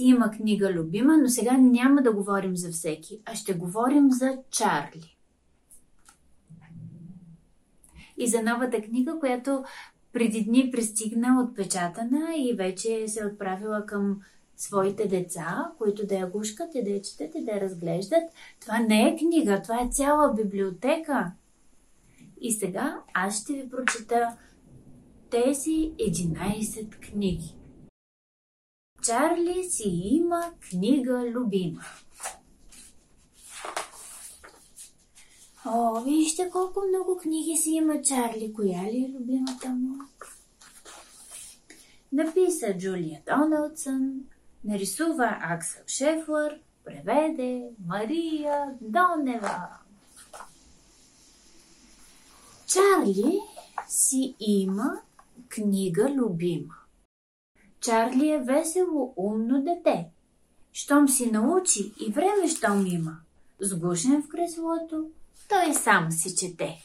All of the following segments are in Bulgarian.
Си има книга любима, но сега няма да говорим за всеки, а ще говорим за Чарли. И за новата книга, която преди дни пристигна отпечатана и вече се е отправила към своите деца, които да я гушкат и да я четат и да я разглеждат. Това не е книга, това е цяла библиотека. И сега аз ще ви прочета тези 11 книги. Чарли си има книга любима. О, вижте колко много книги си има Чарли. Коя ли е любимата му? Написа Джулия Доналдсън, нарисува Аксел Шефлър, преведе Мария Донева. Чарли си има книга любима. Чарли е весело, умно дете. Щом си научи и време, щом има, сгушен в креслото, той сам си чете.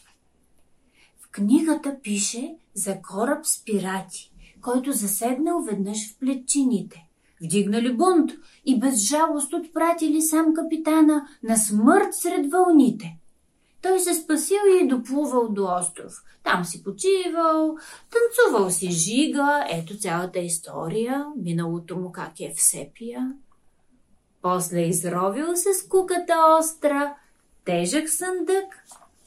В книгата пише за кораб с пирати, който заседнал веднъж в плетчините. Вдигнали бунт и без жалост отпратили сам капитана на смърт сред вълните. Той се спасил и доплувал до остров. Там си почивал, танцувал си жига, ето цялата история, миналото му как е в сепия. После изровил се с куката остра, тежък съндък,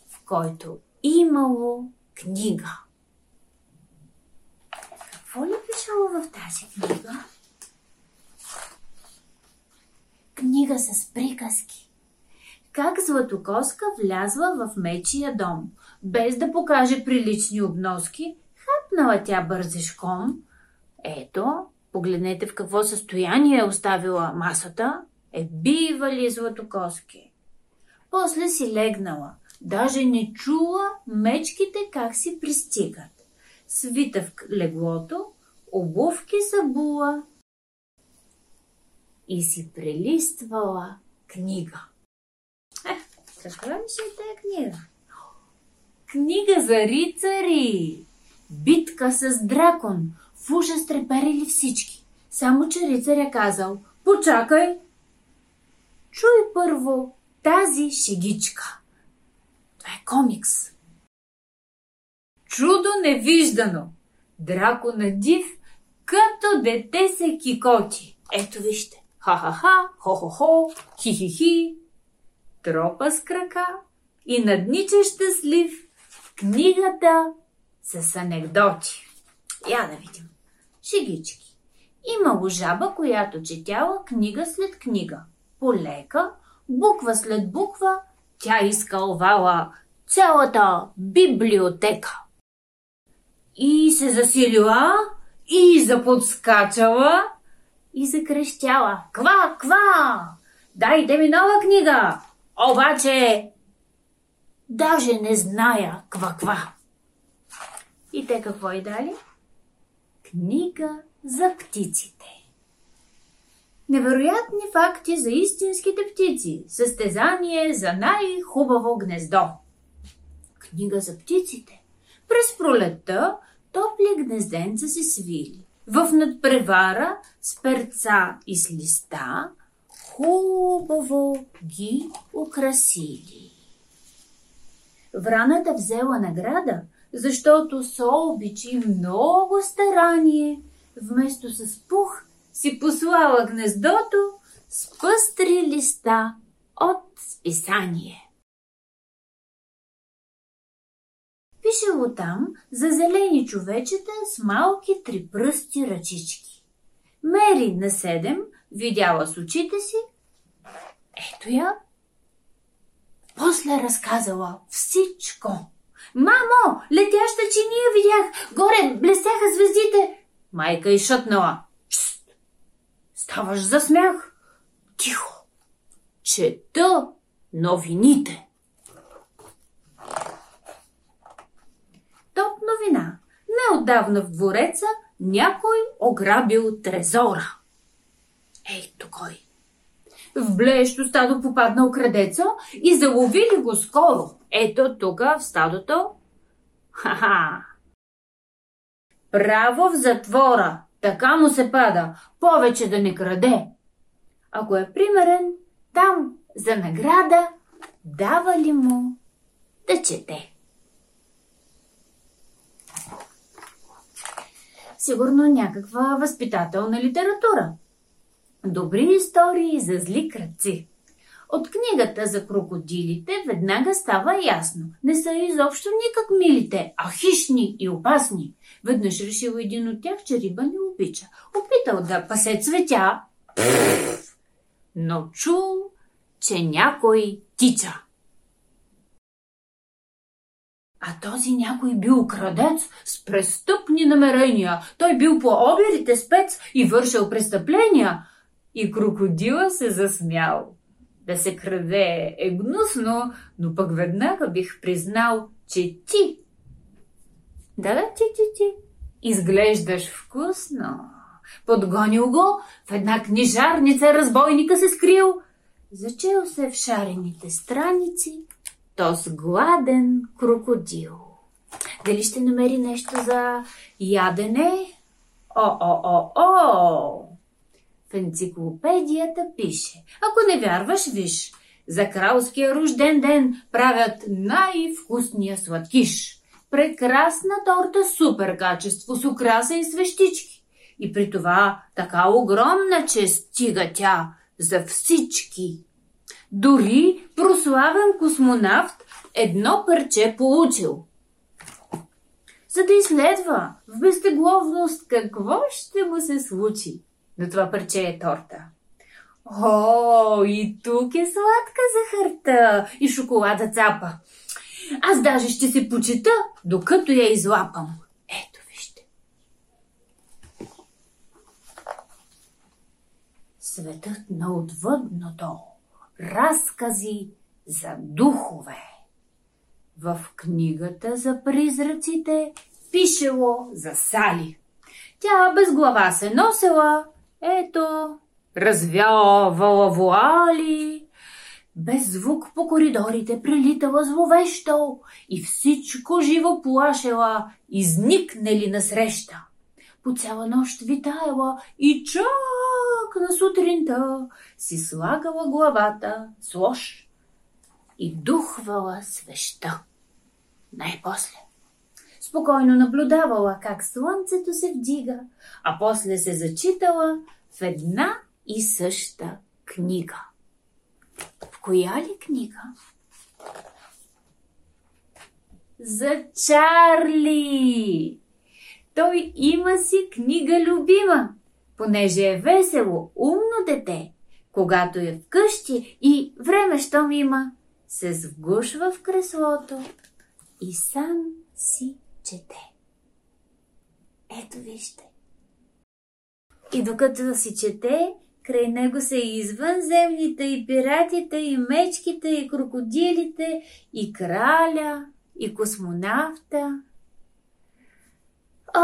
в който имало книга. Какво ли пишало в тази книга? Книга с приказки. Как Златокоска влязла в мечия дом, без да покаже прилични обноски, хапнала тя бързешком. Ето, погледнете в какво състояние е оставила масата. Е бивали Златокоски. После си легнала. Даже не чула мечките как си пристигат. Свита в леглото, обувки събула и си прелиствала книга. Е, каква ще е тая книга? Книга за рицари! Битка с дракон! В ужас треперили всички. Само, че рицаря казал, почакай! Чуй първо тази шегичка. Това е комикс. Чудо невиждано. Дракона див, като дете се кикоти. Ето вижте. Ха-ха-ха, хо-хо-хо, хи-хи-хи. Тропа с крака и наднича щастлив в книгата с анекдоти. Я да видим. Шегички. Имало жаба, която четяла книга след книга. Полека, буква след буква, тя изкълвала цялата библиотека. И се засилила, и заподскачала, и закрещяла. Ква, ква! Дайте ми нова книга! Обаче, даже не зная ква-ква. И те какво и дали? Книга за птиците. Невероятни факти за истинските птици. Състезание за най-хубаво гнездо. Книга за птиците. През пролетта топли гнезденца се свили. В надпревара с перца и с листа хубаво ги украсили. Враната взела награда, защото со обичи много старание, вместо с пух си послала гнездото с пъстри листа от списание. Пишело там за зелени човечета с малки трипръсти ръчички. Мери на седем видяла с очите си. Ето я. После разказала всичко. Мамо, летяща чиния видях. Горе блестяха звездите. Майка и шътнала. Ставаш за смях. Тихо. Чета новините. Топ новина. Неотдавна в двореца някой ограбил трезора. Ето кой. В блеещо стадо попаднал крадеца и заловили го скоро. Ето тук в стадото. Ха-ха! Право в затвора, така му се пада, повече да не краде. Ако е примерен, там за награда дава ли му да чете. Сигурно някаква възпитателна литература. Добри истории за зли кръци. От книгата за крокодилите веднага става ясно. Не са изобщо никак милите, а хищни и опасни. Веднъж решил един от тях, че риба не обича. Опитал да пасе цветя, но чул, че някой тича. А този някой бил крадец с престъпни намерения. Той бил по обирите спец и вършил престъпления. И крокодила се засмял. Да се краде е гнусно, но пък веднага бих признал, че ти... Да, да, ти, ти, ти. Изглеждаш вкусно. Подгонил го, в една книжарница разбойника се скрил. Зачел се в шарените страници, то с гладен крокодил. Дали ще намери нещо за ядене? О-о-о-о! В енциклопедията пише. Ако не вярваш, виж. За кралския рожден ден правят най-вкусния сладкиш. Прекрасна торта супер качество с украса и свещички. И при това така огромна, че стига тя за всички. Дори прославен космонавт едно парче получил. За да изследва в безтегловност какво ще му се случи но това парче е торта. О, и тук е сладка захарта и шоколада цапа. Аз даже ще се почета, докато я излапам. Ето, вижте. Светът на отвъдното. Разкази за духове. В книгата за призраците пишело за Сали. Тя без глава се носела, ето, развявала вуали. Без звук по коридорите прилитала зловещо и всичко живо плашела, изникнели насреща. По цяла нощ витаяла и чак на сутринта си слагала главата с лош и духвала свеща. Най-после спокойно наблюдавала как слънцето се вдига, а после се зачитала в една и съща книга. В коя ли книга? За Чарли! Той има си книга любима, понеже е весело, умно дете. Когато е вкъщи и време, щом има, се сгушва в креслото и сам си чете. Ето вижте. И докато си чете, край него са и извънземните, и пиратите, и мечките, и крокодилите, и краля, и космонавта. О!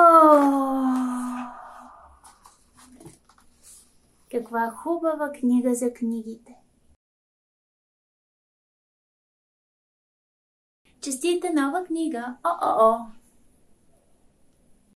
Каква хубава книга за книгите! Честита нова книга! О-о-о!